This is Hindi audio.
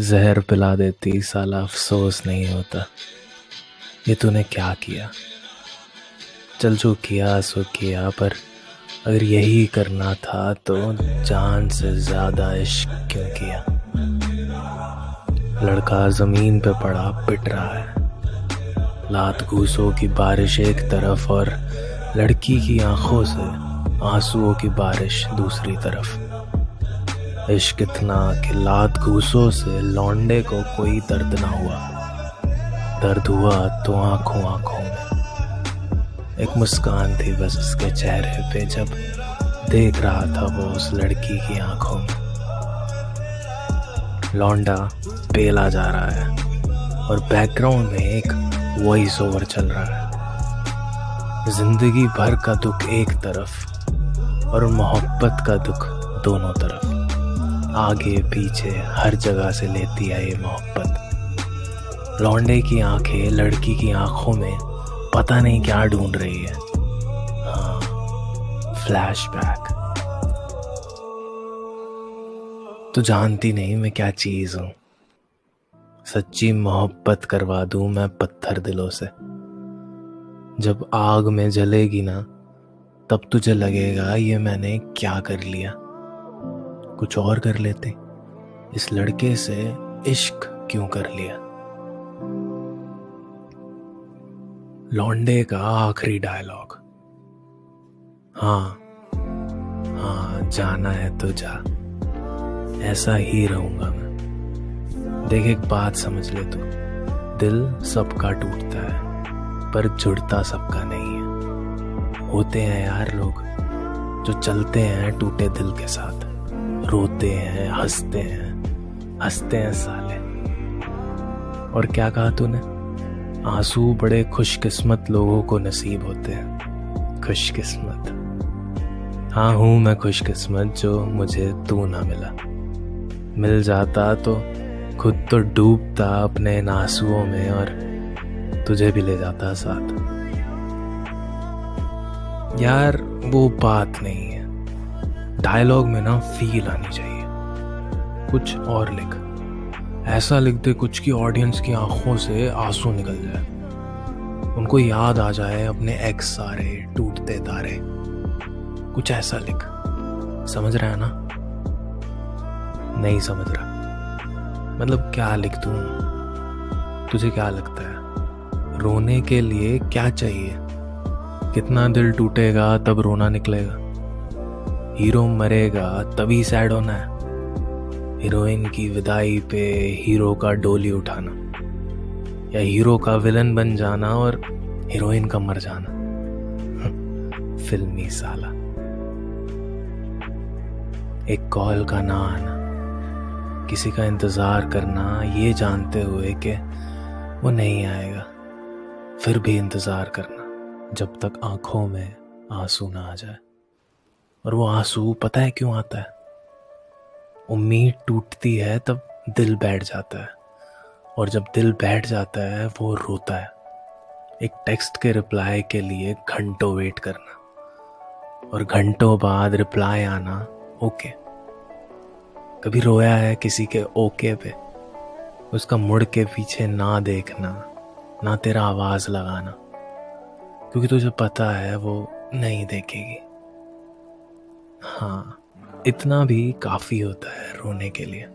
जहर पिला देती, साला अफसोस नहीं होता। ये तूने क्या किया? चल जो किया, सो किया, पर अगर यही करना था तो जान से ज़्यादा इश्क क्यों किया? लड़का ज़मीन पे पड़ा, पिट रहा है। लात घूसों की बारिश एक तरफ़ और लड़की की आँखों से आंसुओं की बारिश दूसरी तरफ़। इश्क इतना कि लात घूसों से लौंडे को कोई दर्द ना हुआ। दर्द हुआ तो आँखों आँखों में। एक मुस्कान थी बस उसके चेहरे पे जब देख रहा था वो उस लड़की की आँखों में। लौंडा पेला जा रहा है और बैकग्राउंड में एक वॉइस ओवर चल रहा है। ज़िंदगी भर का दुख एक तरफ़ और मोहब्बत का दुख दोनों तरफ़। आगे पीछे हर जगह से लेती है ये मोहब्बत। लौंडे की आँखें लड़की की आँखों में पता नहीं क्या ढूंढ रही है। हाँ फ्लैशबैक तो जानती नहीं मैं क्या चीज़ हूँ। सच्ची मोहब्बत करवा दूँ मैं पत्थर दिलों से। जब आग में जलेगी ना, तब तुझे लगेगा ये मैंने क्या कर लिया। कुछ और कर लेते। इस लड़के से इश्क क्यों कर लिया? लौंडे का आखिरी डायलॉग हाँ हाँ जाना है तो जा। ऐसा ही रहूँगा मैं। देख, एक बात समझ ले तू। दिल सबका टूटता है, पर जुड़ता सबका नहीं है। होते हैं यार लोग, जो चलते हैं टूटे दिल के साथ। रोते हैं, हँसते हैं हँसते हैं साले। और क्या कहा तूने? आँसू बड़े खुशकिस्मत लोगों को नसीब होते हैं। खुशकिस्मत। हाँ हूँ मैं खुशकिस्मत जो मुझे तू ना मिला। मिल जाता तो खुद तो डूबता अपने इन आंसुओं में और तुझे भी ले जाता साथ। यार, वो बात नहीं है। डायलॉग में ना फील आनी चाहिए। कुछ और लिख। ऐसा लिख दे कुछ की ऑडियंस की आँखों से आँसू निकल जाए। उनको याद आ जाए अपने एक्स सारे, टूटते तारे। कुछ ऐसा लिख। समझ रहा है ना? नहीं समझ रहा। मतलब क्या लिख दूँ? तुझे क्या लगता है? रोने के लिए क्या चाहिए? कितना दिल टूटेगा तब रोना निकलेगा। हीरो मरेगा, तभी सैड होना है। हीरोइन की विदाई पे हीरो का डोली उठाना, या हीरो का विलन बन जाना और हीरोइन का मर जाना। फिल्मी साला। एक कॉल का ना आना, किसी का इंतज़ार करना, ये जानते हुए कि वो नहीं आएगा, फिर भी इंतज़ार करना, जब तक आँखों में आँसू ना आ जाए। और वो आँसू पता है क्यों आता है? उम्मीद टूटती है तब दिल बैठ जाता है। और जब दिल बैठ जाता है, वो रोता है। एक टेक्स्ट के रिप्लाई के लिए घंटों वेट करना। और घंटों बाद रिप्लाई आना ओके। कभी रोया है किसी के ओके पे, उसका मुड़ के पीछे ना देखना, ना तेरा आवाज़ लगाना। क्योंकि तुझे पता है वो नहीं देखेगी। हाँ इतना भी काफ़ी होता है रोने के लिए।